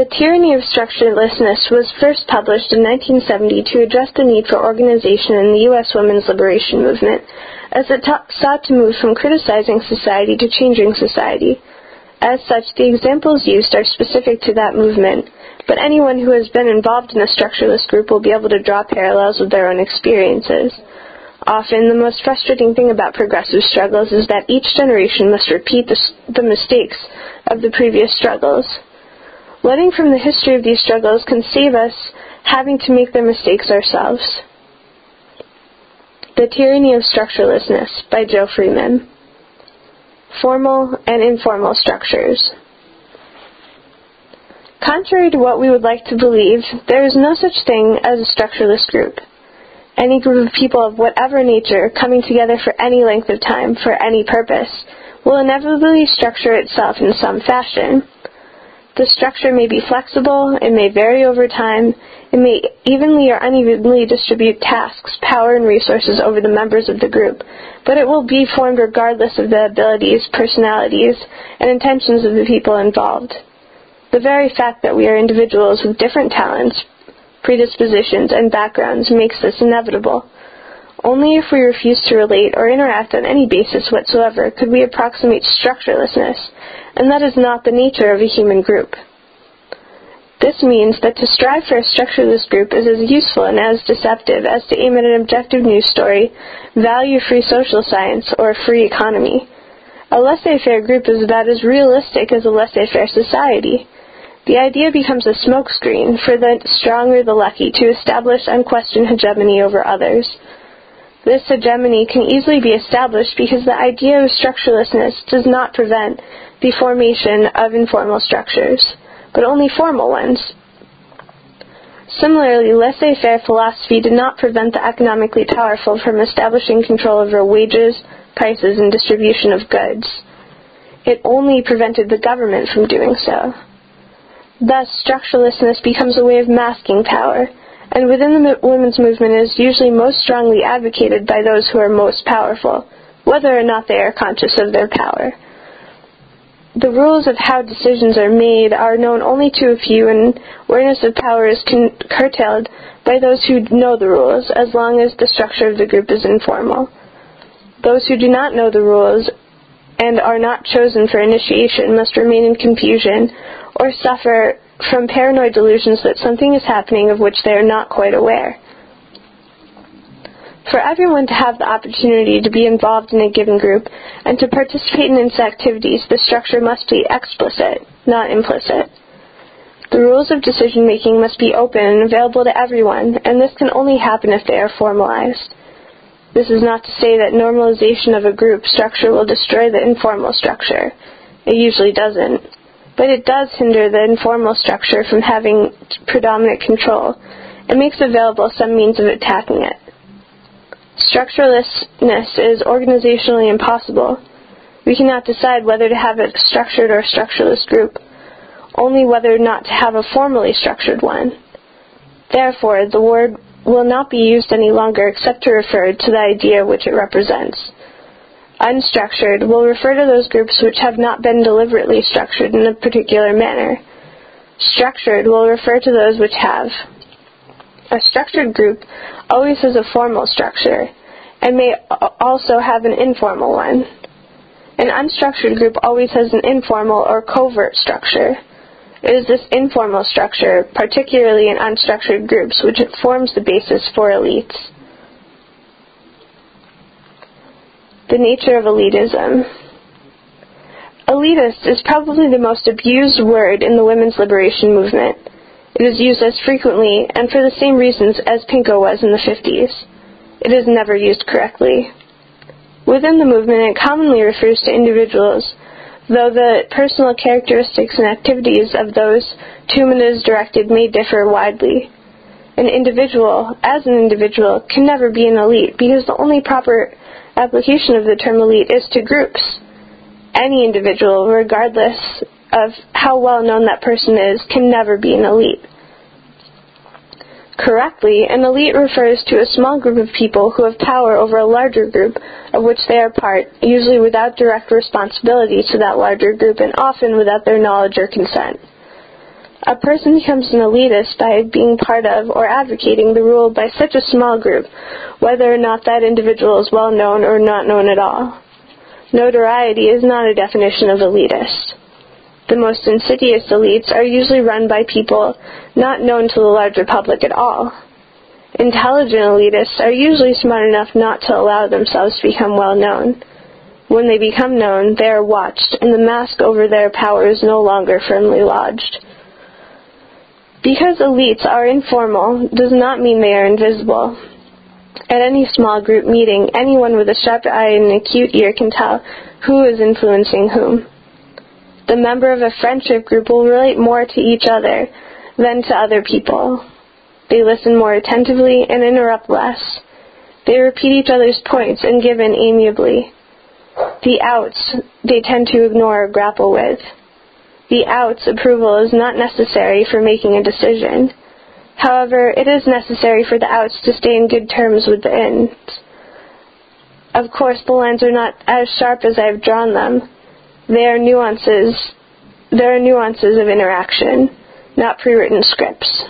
The Tyranny of Structurelessness was first published in 1970 to address the need for organization in the U.S. women's liberation movement, as it ta- sought to move from criticizing society to changing society. As such, the examples used are specific to that movement, but anyone who has been involved in a structureless group will be able to draw parallels with their own experiences. Often, the most frustrating thing about progressive struggles is that each generation must repeat the, the mistakes of the previous struggles. Learning from the history of these struggles can save us having to make their mistakes ourselves. The Tyranny of Structurelessness by Jo Freeman. Formal and informal structures. Contrary to what we would like to believe, there is no such thing as a structureless group any group of people of whatever nature coming together for any length of time for any purpose will inevitably structure itself in some fashion. The structure may be flexible, it may vary over time, it may evenly or unevenly distribute tasks, power, and resources over the members of the group, but it will be formed regardless of the abilities, personalities, and intentions of the people involved. The very fact that we are individuals with different talents, predispositions, and backgrounds makes this inevitable. Only if we refuse to relate or interact on any basis whatsoever could we approximate structurelessness, and that is not the nature of a human group. This means that to strive for a structureless group is as useful and as deceptive as to aim at an objective news story, value free social science, or a free economy. A laissez faire group is about as realistic as a laissez faire society. The idea becomes a smokescreen for the strong or the lucky to establish unquestioned hegemony over others. This hegemony can easily be established because the idea of structurelessness does not prevent the formation of informal structures, but only formal ones. Similarly, laissez-faire philosophy did not prevent the economically powerful from establishing control over wages, prices, and distribution of goods. It only prevented the government from doing so. Thus, structurelessness becomes a way of masking power, and within the women's movement is usually most strongly advocated by those who are most powerful, whether or not they are conscious of their power. The rules of how decisions are made are known only to a few, and awareness of power is con- curtailed by those who know the rules, as long as the structure of the group is informal. Those who do not know the rules and are not chosen for initiation must remain in confusion or suffer from paranoid delusions that something is happening of which they are not quite aware. For everyone to have the opportunity to be involved in a given group and to participate in its activities, the structure must be explicit, not implicit. The rules of decision making must be open and available to everyone, and this can only happen if they are formalized. This is not to say that normalization of a group structure will destroy the informal structure. It usually doesn't but it does hinder the informal structure from having predominant control and makes available some means of attacking it. Structurelessness is organizationally impossible. We cannot decide whether to have a structured or structureless group, only whether or not to have a formally structured one. Therefore, the word will not be used any longer except to refer to the idea which it represents. Unstructured will refer to those groups which have not been deliberately structured in a particular manner. Structured will refer to those which have. A structured group always has a formal structure and may also have an informal one. An unstructured group always has an informal or covert structure. It is this informal structure, particularly in unstructured groups, which forms the basis for elites. The nature of elitism. Elitist is probably the most abused word in the women's liberation movement. It is used as frequently and for the same reasons as pinko was in the 50s. It is never used correctly. Within the movement, it commonly refers to individuals, though the personal characteristics and activities of those to whom it is directed may differ widely. An individual, as an individual, can never be an elite because the only proper application of the term elite is to groups. Any individual, regardless of how well known that person is, can never be an elite. Correctly, an elite refers to a small group of people who have power over a larger group of which they are part, usually without direct responsibility to that larger group and often without their knowledge or consent. A person becomes an elitist by being part of or advocating the rule by such a small group, whether or not that individual is well known or not known at all. Notoriety is not a definition of elitist. The most insidious elites are usually run by people not known to the larger public at all. Intelligent elitists are usually smart enough not to allow themselves to become well known. When they become known, they are watched, and the mask over their power is no longer firmly lodged. Because elites are informal does not mean they are invisible. At any small group meeting, anyone with a sharp eye and an acute ear can tell who is influencing whom. The member of a friendship group will relate more to each other than to other people. They listen more attentively and interrupt less. They repeat each other's points and give in amiably. The outs they tend to ignore or grapple with. The outs approval is not necessary for making a decision. However, it is necessary for the outs to stay in good terms with the ins. Of course, the lines are not as sharp as I have drawn them. They are nuances. There are nuances of interaction, not pre-written scripts.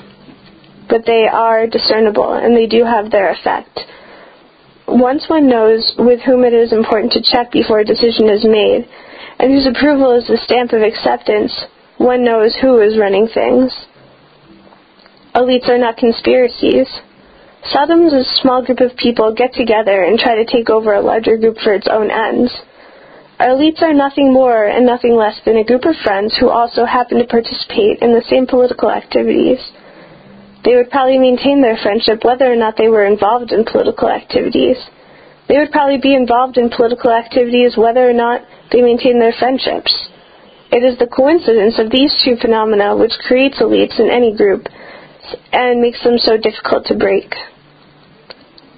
But they are discernible, and they do have their effect. Once one knows with whom it is important to check before a decision is made, and whose approval is the stamp of acceptance, one knows who is running things. Elites are not conspiracies. Seldom does a small group of people get together and try to take over a larger group for its own ends. Our elites are nothing more and nothing less than a group of friends who also happen to participate in the same political activities. They would probably maintain their friendship whether or not they were involved in political activities. They would probably be involved in political activities whether or not they maintain their friendships. It is the coincidence of these two phenomena which creates elites in any group and makes them so difficult to break.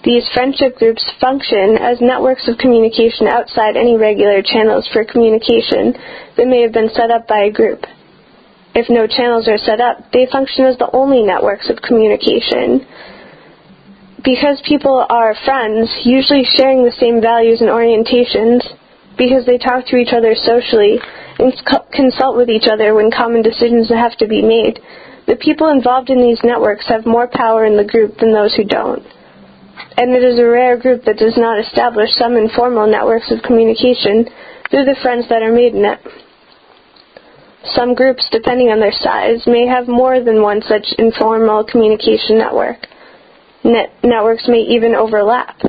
These friendship groups function as networks of communication outside any regular channels for communication that may have been set up by a group. If no channels are set up, they function as the only networks of communication. Because people are friends, usually sharing the same values and orientations, because they talk to each other socially and consult with each other when common decisions have to be made. The people involved in these networks have more power in the group than those who don't. And it is a rare group that does not establish some informal networks of communication through the friends that are made in it. Some groups, depending on their size, may have more than one such informal communication network. Net- networks may even overlap.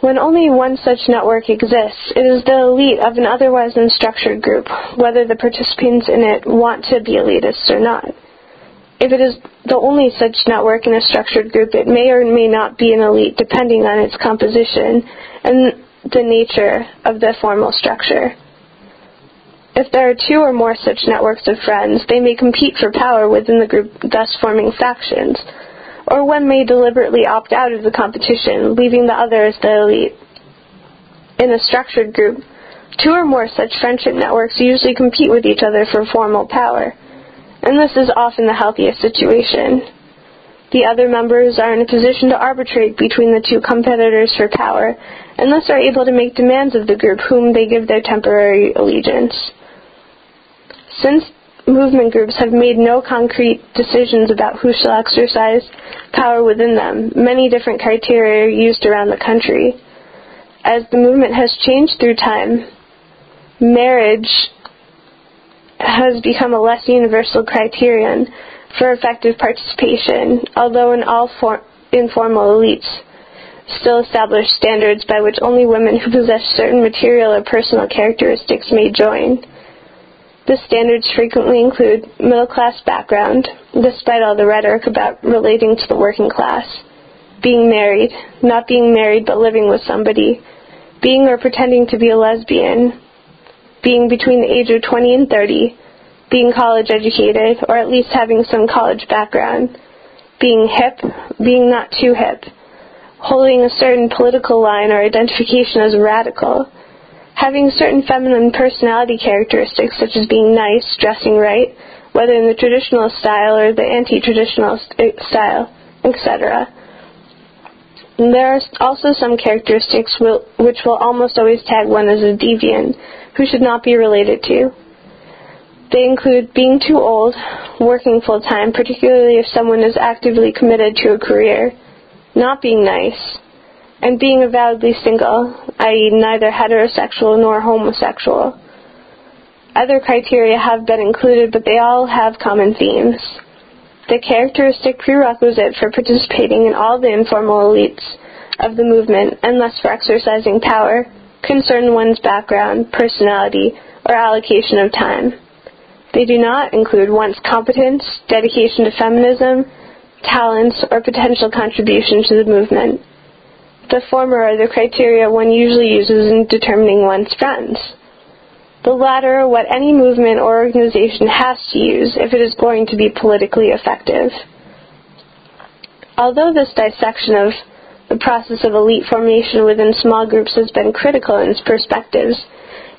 When only one such network exists, it is the elite of an otherwise unstructured group, whether the participants in it want to be elitists or not. If it is the only such network in a structured group, it may or may not be an elite depending on its composition and the nature of the formal structure. If there are two or more such networks of friends, they may compete for power within the group, thus forming factions or one may deliberately opt out of the competition, leaving the other as the elite. In a structured group, two or more such friendship networks usually compete with each other for formal power, and this is often the healthiest situation. The other members are in a position to arbitrate between the two competitors for power, and thus are able to make demands of the group whom they give their temporary allegiance. Since movement groups have made no concrete decisions about who shall exercise power within them. Many different criteria are used around the country. As the movement has changed through time, marriage has become a less universal criterion for effective participation, although in all for- informal elites still establish standards by which only women who possess certain material or personal characteristics may join. The standards frequently include middle class background, despite all the rhetoric about relating to the working class, being married, not being married but living with somebody, being or pretending to be a lesbian, being between the age of 20 and 30, being college educated, or at least having some college background, being hip, being not too hip, holding a certain political line or identification as radical, having certain feminine personality characteristics such as being nice, dressing right, whether in the traditional style or the anti-traditional st- eh, style, etc. There are also some characteristics will, which will almost always tag one as a deviant, who should not be related to. They include being too old, working full time, particularly if someone is actively committed to a career, not being nice, and being avowedly single, i.e., neither heterosexual nor homosexual. Other criteria have been included, but they all have common themes. The characteristic prerequisite for participating in all the informal elites of the movement, unless for exercising power, concern one's background, personality, or allocation of time. They do not include one's competence, dedication to feminism, talents, or potential contribution to the movement. The former are the criteria one usually uses in determining one's friends. The latter are what any movement or organization has to use if it is going to be politically effective. Although this dissection of the process of elite formation within small groups has been critical in its perspectives,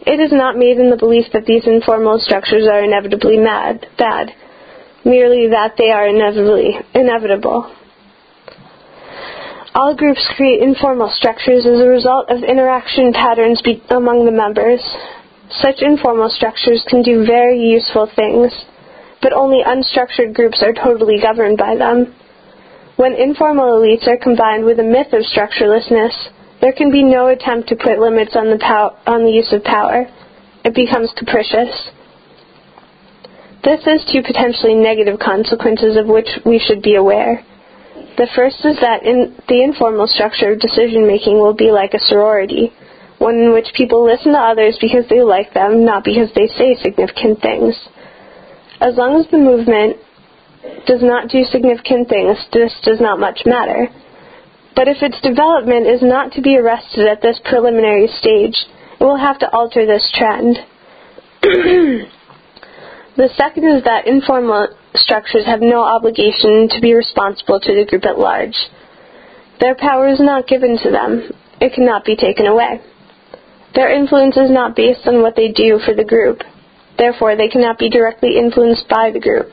it is not made in the belief that these informal structures are inevitably mad, bad, merely that they are inevitably inevitable. All groups create informal structures as a result of interaction patterns be- among the members. Such informal structures can do very useful things, but only unstructured groups are totally governed by them. When informal elites are combined with a myth of structurelessness, there can be no attempt to put limits on the, pow- on the use of power. It becomes capricious. This has two potentially negative consequences of which we should be aware. The first is that in the informal structure of decision making will be like a sorority, one in which people listen to others because they like them, not because they say significant things. As long as the movement does not do significant things, this does not much matter. But if its development is not to be arrested at this preliminary stage, it will have to alter this trend. the second is that informal structures have no obligation to be responsible to the group at large. Their power is not given to them. It cannot be taken away. Their influence is not based on what they do for the group. Therefore, they cannot be directly influenced by the group.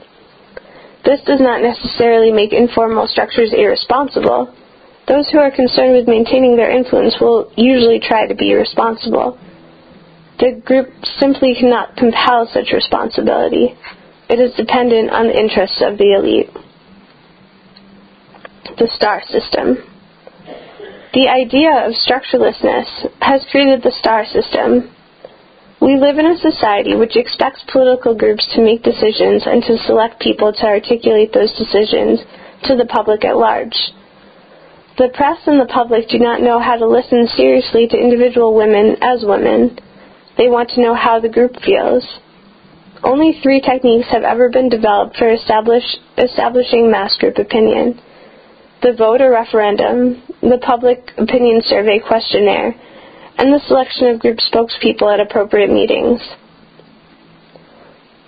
This does not necessarily make informal structures irresponsible. Those who are concerned with maintaining their influence will usually try to be responsible. The group simply cannot compel such responsibility. It is dependent on the interests of the elite. The star system. The idea of structurelessness has created the star system, we live in a society which expects political groups to make decisions and to select people to articulate those decisions to the public at large. The press and the public do not know how to listen seriously to individual women as women. They want to know how the group feels. Only three techniques have ever been developed for establish, establishing mass group opinion the vote or referendum, the public opinion survey questionnaire, and the selection of group spokespeople at appropriate meetings.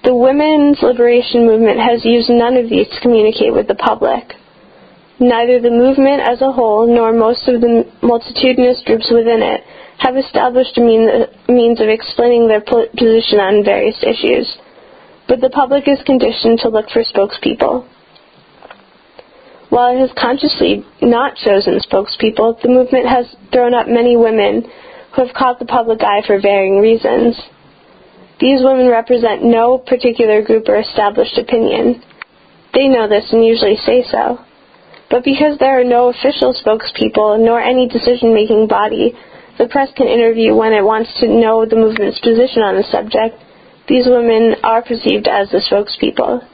The women's liberation movement has used none of these to communicate with the public. Neither the movement as a whole nor most of the multitudinous groups within it have established a means of explaining their position on various issues, but the public is conditioned to look for spokespeople. While it has consciously not chosen spokespeople, the movement has thrown up many women who have caught the public eye for varying reasons. These women represent no particular group or established opinion. They know this and usually say so. But because there are no official spokespeople nor any decision making body, the press can interview when it wants to know the movement's position on the subject. These women are perceived as the spokespeople.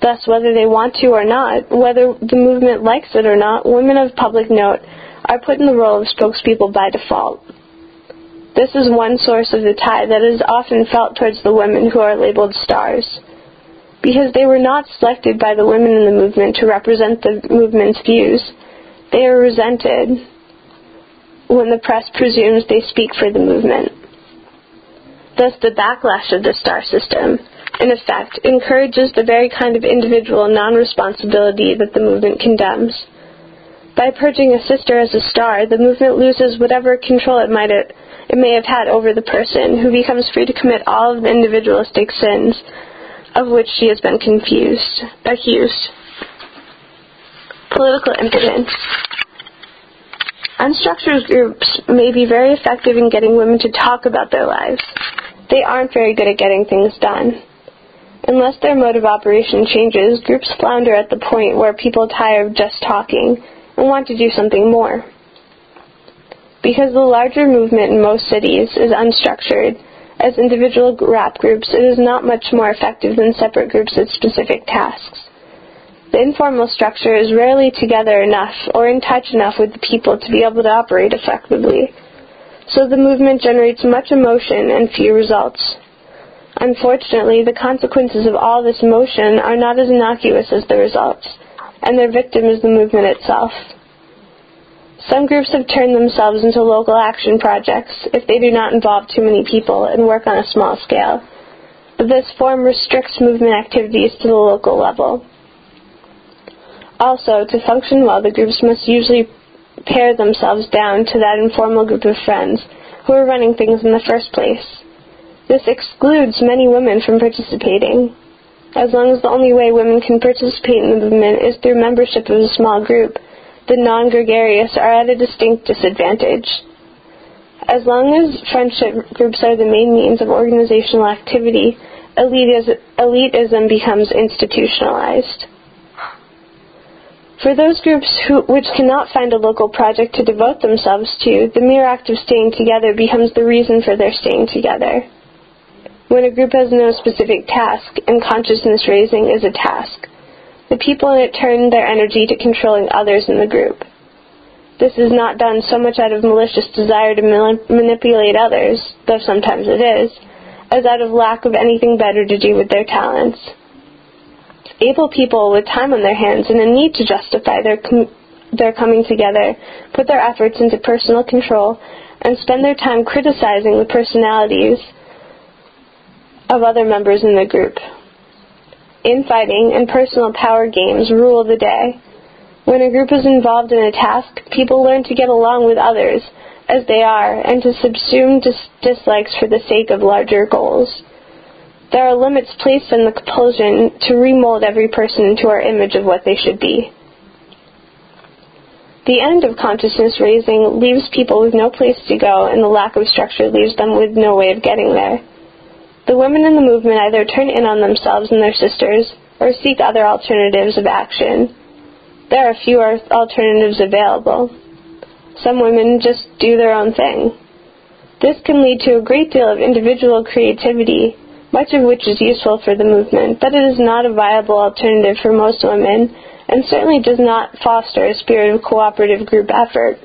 Thus, whether they want to or not, whether the movement likes it or not, women of public note are put in the role of spokespeople by default. This is one source of the tie that is often felt towards the women who are labeled stars. Because they were not selected by the women in the movement to represent the movement's views, they are resented when the press presumes they speak for the movement. Thus, the backlash of the star system, in effect, encourages the very kind of individual non responsibility that the movement condemns. By purging a sister as a star, the movement loses whatever control it might it may have had over the person, who becomes free to commit all of the individualistic sins of which she has been confused, accused. Political impotence. Unstructured groups may be very effective in getting women to talk about their lives. They aren't very good at getting things done. Unless their mode of operation changes, groups flounder at the point where people tire of just talking and want to do something more. Because the larger movement in most cities is unstructured, as individual rap groups, it is not much more effective than separate groups with specific tasks. The informal structure is rarely together enough or in touch enough with the people to be able to operate effectively. So the movement generates much emotion and few results. Unfortunately, the consequences of all this motion are not as innocuous as the results, and their victim is the movement itself. Some groups have turned themselves into local action projects if they do not involve too many people and work on a small scale. But this form restricts movement activities to the local level. Also, to function well, the groups must usually pare themselves down to that informal group of friends who are running things in the first place. This excludes many women from participating. As long as the only way women can participate in the movement is through membership of a small group, the non-gregarious are at a distinct disadvantage. As long as friendship groups are the main means of organizational activity, elitism becomes institutionalized. For those groups who, which cannot find a local project to devote themselves to, the mere act of staying together becomes the reason for their staying together. When a group has no specific task, and consciousness raising is a task, the people in it turn their energy to controlling others in the group. This is not done so much out of malicious desire to manipulate others, though sometimes it is, as out of lack of anything better to do with their talents. Able people with time on their hands and a need to justify their com- their coming together put their efforts into personal control and spend their time criticizing the personalities of other members in the group infighting, and personal power games rule the day. When a group is involved in a task, people learn to get along with others as they are and to subsume dis- dislikes for the sake of larger goals. There are limits placed on the compulsion to remold every person into our image of what they should be. The end of consciousness raising leaves people with no place to go, and the lack of structure leaves them with no way of getting there. The women in the movement either turn in on themselves and their sisters or seek other alternatives of action. There are fewer alternatives available. Some women just do their own thing. This can lead to a great deal of individual creativity, much of which is useful for the movement, but it is not a viable alternative for most women and certainly does not foster a spirit of cooperative group effort.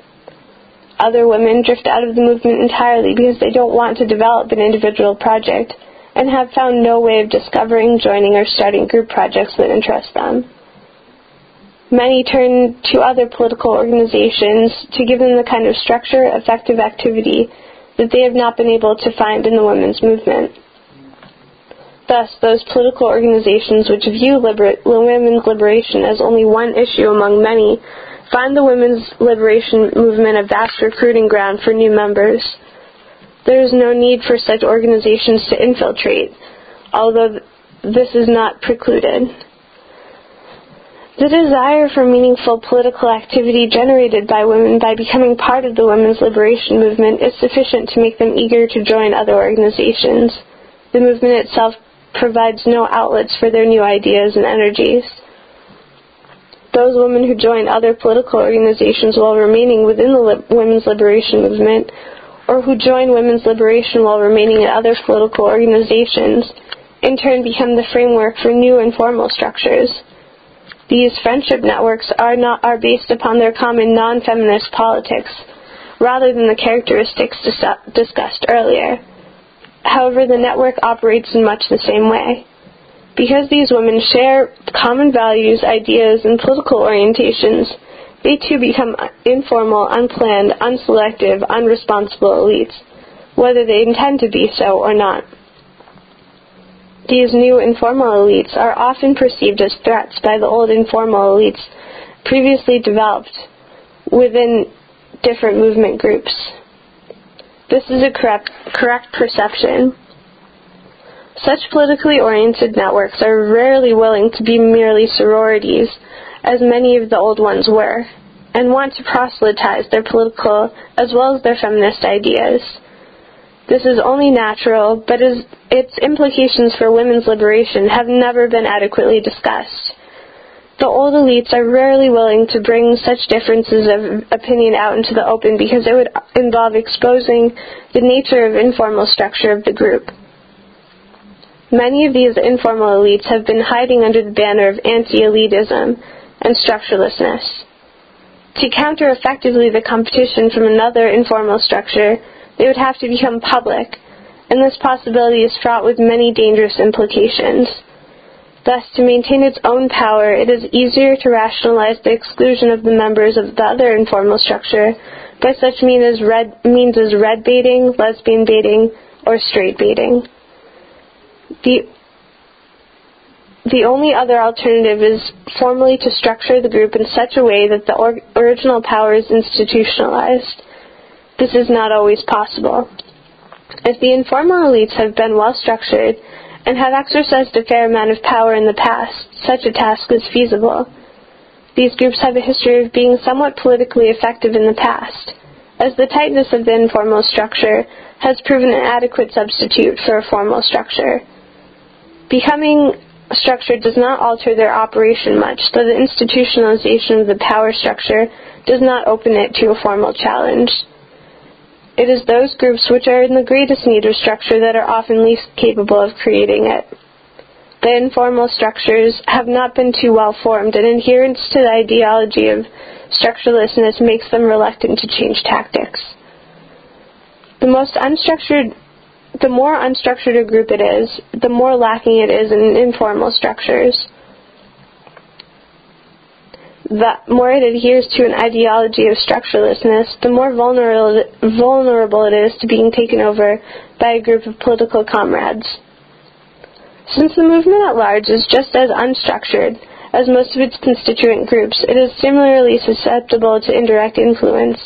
Other women drift out of the movement entirely because they don't want to develop an individual project and have found no way of discovering, joining, or starting group projects that interest them. Many turn to other political organizations to give them the kind of structure, effective activity that they have not been able to find in the women's movement. Thus, those political organizations which view liber- women's liberation as only one issue among many find the women's liberation movement a vast recruiting ground for new members. There is no need for such organizations to infiltrate, although this is not precluded. The desire for meaningful political activity generated by women by becoming part of the women's liberation movement is sufficient to make them eager to join other organizations. The movement itself provides no outlets for their new ideas and energies. Those women who join other political organizations while remaining within the li- women's liberation movement or who join women's liberation while remaining in other political organizations, in turn become the framework for new informal structures. These friendship networks are not are based upon their common non-feminist politics, rather than the characteristics dis- discussed earlier. However, the network operates in much the same way. Because these women share common values, ideas, and political orientations, they too become informal, unplanned, unselective, unresponsible elites, whether they intend to be so or not. These new informal elites are often perceived as threats by the old informal elites previously developed within different movement groups. This is a correct, correct perception. Such politically oriented networks are rarely willing to be merely sororities as many of the old ones were, and want to proselytize their political as well as their feminist ideas. This is only natural, but its implications for women's liberation have never been adequately discussed. The old elites are rarely willing to bring such differences of opinion out into the open because it would involve exposing the nature of informal structure of the group. Many of these informal elites have been hiding under the banner of anti-elitism and structurelessness. To counter effectively the competition from another informal structure, they would have to become public, and this possibility is fraught with many dangerous implications. Thus, to maintain its own power, it is easier to rationalize the exclusion of the members of the other informal structure by such mean as red, means as red baiting, lesbian baiting, or straight baiting. The, the only other alternative is formally to structure the group in such a way that the or, original power is institutionalized. This is not always possible. If the informal elites have been well structured, and have exercised a fair amount of power in the past, such a task is feasible. These groups have a history of being somewhat politically effective in the past, as the tightness of the informal structure has proven an adequate substitute for a formal structure. Becoming structure does not alter their operation much, though the institutionalization of the power structure does not open it to a formal challenge. It is those groups which are in the greatest need of structure that are often least capable of creating it. The informal structures have not been too well formed, and adherence to the ideology of structurelessness makes them reluctant to change tactics. The most unstructured the more unstructured a group it is, the more lacking it is in informal structures the more it adheres to an ideology of structurelessness, the more vulnerable, vulnerable it is to being taken over by a group of political comrades. Since the movement at large is just as unstructured as most of its constituent groups, it is similarly susceptible to indirect influence,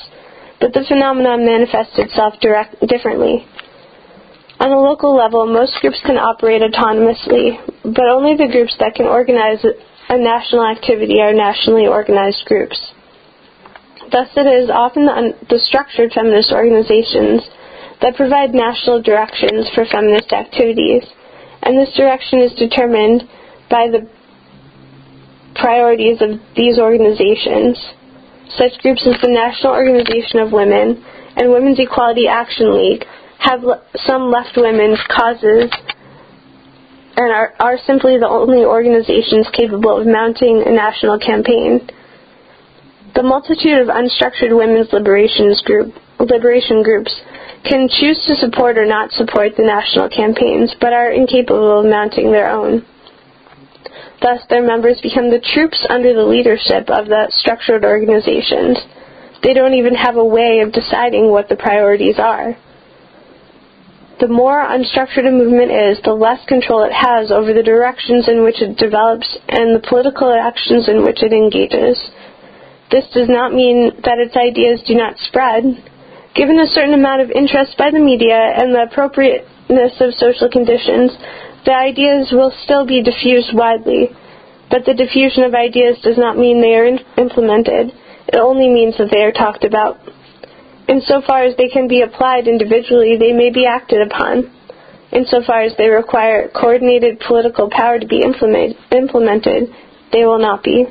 but the phenomenon manifests itself direct, differently. On a local level, most groups can operate autonomously, but only the groups that can organize a national activity are nationally organized groups. Thus, it is often the, the structured feminist organizations that provide national directions for feminist activities, and this direction is determined by the priorities of these organizations. Such groups as the National Organization of Women and Women's Equality Action League have some left women's causes and are, are simply the only organizations capable of mounting a national campaign. The multitude of unstructured women's group, liberation groups can choose to support or not support the national campaigns, but are incapable of mounting their own. Thus, their members become the troops under the leadership of the structured organizations. They don't even have a way of deciding what the priorities are. The more unstructured a movement is, the less control it has over the directions in which it develops and the political actions in which it engages. This does not mean that its ideas do not spread. Given a certain amount of interest by the media and the appropriateness of social conditions, the ideas will still be diffused widely. But the diffusion of ideas does not mean they are implemented. It only means that they are talked about. Insofar as they can be applied individually, they may be acted upon. Insofar as they require coordinated political power to be implement, implemented, they will not be.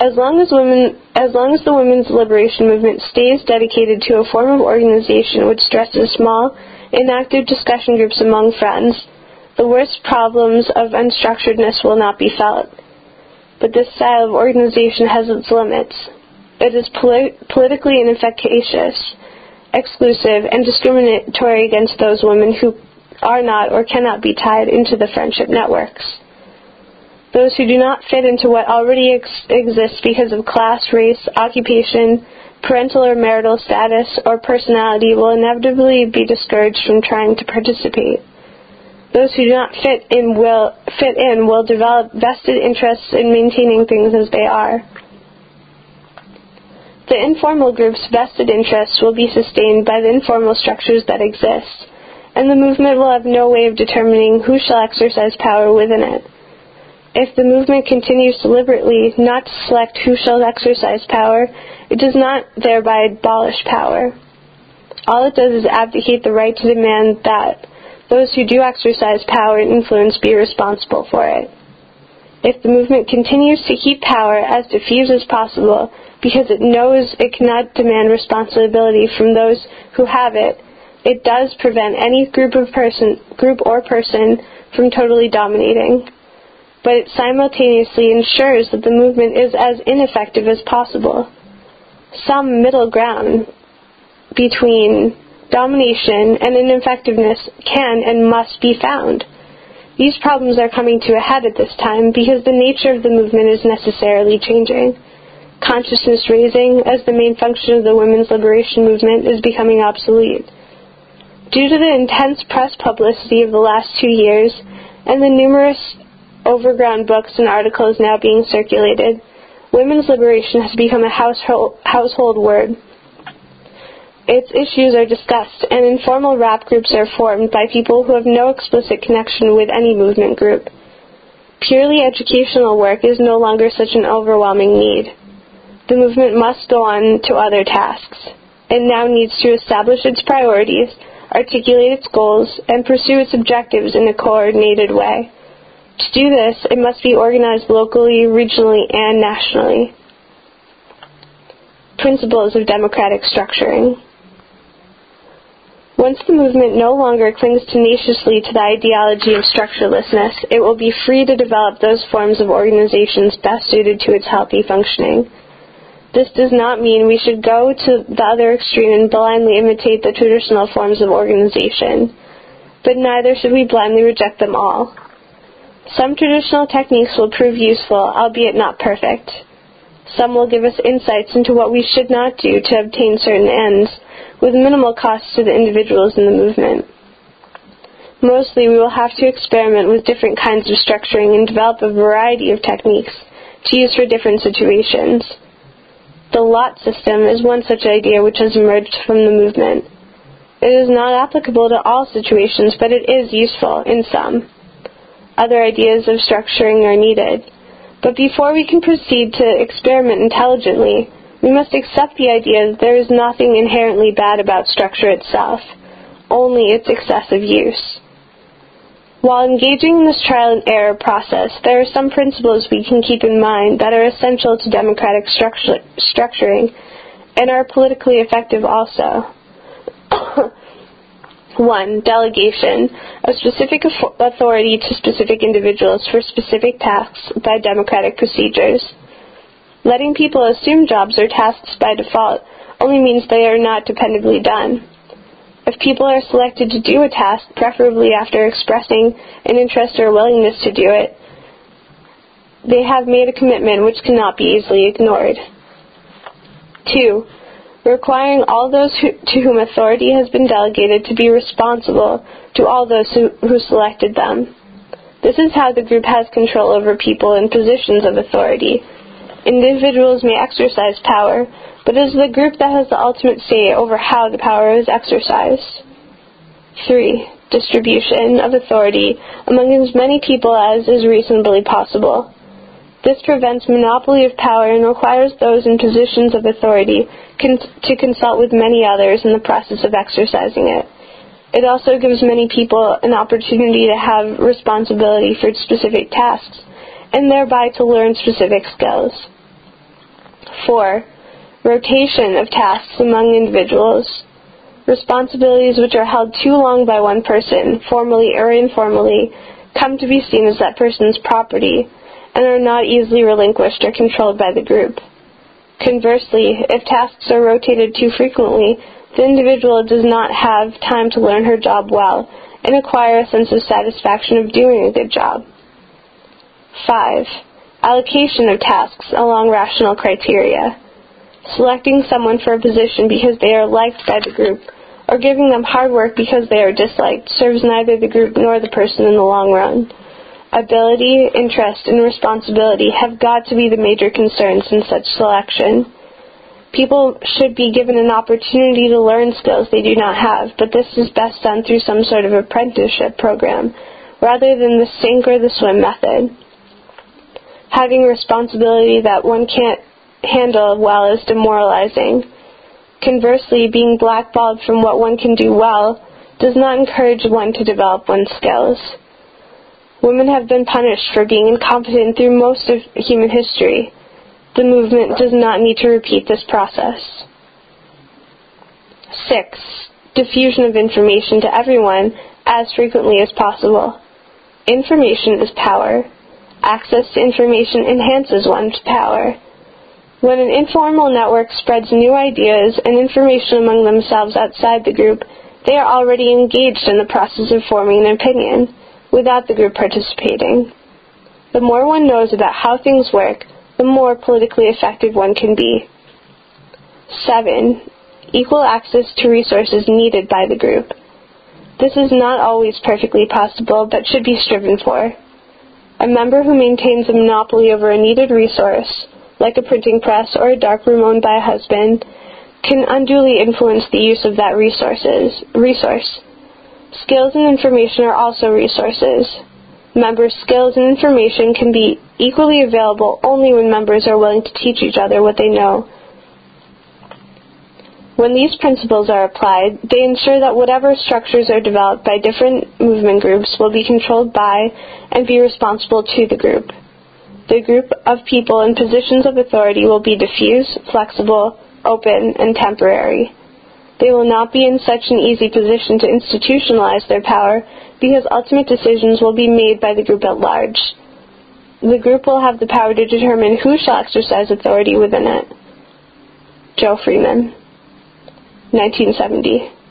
As long as women, as long as the women's liberation movement stays dedicated to a form of organization which stresses small, inactive discussion groups among friends, the worst problems of unstructuredness will not be felt. But this style of organization has its limits. It is polit- politically inefficacious, exclusive, and discriminatory against those women who are not or cannot be tied into the friendship networks. Those who do not fit into what already ex- exists because of class, race, occupation, parental or marital status, or personality will inevitably be discouraged from trying to participate. Those who do not fit in will fit in will develop vested interests in maintaining things as they are. The informal group's vested interests will be sustained by the informal structures that exist, and the movement will have no way of determining who shall exercise power within it. If the movement continues deliberately not to select who shall exercise power, it does not thereby abolish power. All it does is abdicate the right to demand that those who do exercise power and influence be responsible for it. If the movement continues to keep power as diffuse as possible because it knows it cannot demand responsibility from those who have it, it does prevent any group of person group or person from totally dominating. But it simultaneously ensures that the movement is as ineffective as possible. Some middle ground between domination and ineffectiveness can and must be found. These problems are coming to a head at this time because the nature of the movement is necessarily changing. Consciousness raising, as the main function of the women's liberation movement, is becoming obsolete. Due to the intense press publicity of the last two years and the numerous overground books and articles now being circulated, women's liberation has become a household, household word. Its issues are discussed, and informal rap groups are formed by people who have no explicit connection with any movement group. Purely educational work is no longer such an overwhelming need. The movement must go on to other tasks. It now needs to establish its priorities, articulate its goals, and pursue its objectives in a coordinated way. To do this, it must be organized locally, regionally, and nationally. Principles of democratic structuring. Once the movement no longer clings tenaciously to the ideology of structurelessness, it will be free to develop those forms of organizations best suited to its healthy functioning. This does not mean we should go to the other extreme and blindly imitate the traditional forms of organization, but neither should we blindly reject them all. Some traditional techniques will prove useful, albeit not perfect. Some will give us insights into what we should not do to obtain certain ends, with minimal cost to the individuals in the movement. Mostly, we will have to experiment with different kinds of structuring and develop a variety of techniques to use for different situations. The lot system is one such idea which has emerged from the movement. It is not applicable to all situations, but it is useful in some other ideas of structuring are needed. But before we can proceed to experiment intelligently, we must accept the idea that there is nothing inherently bad about structure itself, only its excessive use. While engaging in this trial and error process, there are some principles we can keep in mind that are essential to democratic structure, structuring and are politically effective also. 1. Delegation, a specific authority to specific individuals for specific tasks by democratic procedures. Letting people assume jobs or tasks by default only means they are not dependably done. If people are selected to do a task, preferably after expressing an interest or willingness to do it, they have made a commitment which cannot be easily ignored. 2 requiring all those who, to whom authority has been delegated to be responsible to all those who, who selected them. This is how the group has control over people in positions of authority. Individuals may exercise power, but it is the group that has the ultimate say over how the power is exercised. 3. Distribution of authority among as many people as is reasonably possible. This prevents monopoly of power and requires those in positions of authority to consult with many others in the process of exercising it. It also gives many people an opportunity to have responsibility for specific tasks and thereby to learn specific skills. 4. Rotation of tasks among individuals. Responsibilities which are held too long by one person, formally or informally, come to be seen as that person's property and are not easily relinquished or controlled by the group. Conversely, if tasks are rotated too frequently, the individual does not have time to learn her job well and acquire a sense of satisfaction of doing a good job. 5. Allocation of tasks along rational criteria. Selecting someone for a position because they are liked by the group or giving them hard work because they are disliked serves neither the group nor the person in the long run. Ability, interest, and responsibility have got to be the major concerns in such selection. People should be given an opportunity to learn skills they do not have, but this is best done through some sort of apprenticeship program, rather than the sink or the swim method. Having responsibility that one can't handle well is demoralizing. Conversely, being blackballed from what one can do well does not encourage one to develop one's skills. Women have been punished for being incompetent through most of human history. The movement does not need to repeat this process. 6. Diffusion of information to everyone as frequently as possible. Information is power. Access to information enhances one's power. When an informal network spreads new ideas and information among themselves outside the group, they are already engaged in the process of forming an opinion, without the group participating. The more one knows about how things work, the more politically effective one can be. 7. Equal access to resources needed by the group. This is not always perfectly possible, but should be striven for. A member who maintains a monopoly over a needed resource, like a printing press or a dark room owned by a husband, can unduly influence the use of that resources, resource. Skills and information are also resources. Members' skills and information can be equally available only when members are willing to teach each other what they know. When these principles are applied, they ensure that whatever structures are developed by different movement groups will be controlled by and be responsible to the group. The group of people in positions of authority will be diffuse, flexible, open, and temporary. They will not be in such an easy position to institutionalize their power because ultimate decisions will be made by the group at large. The group will have the power to determine who shall exercise authority within it. Jo Freeman 1970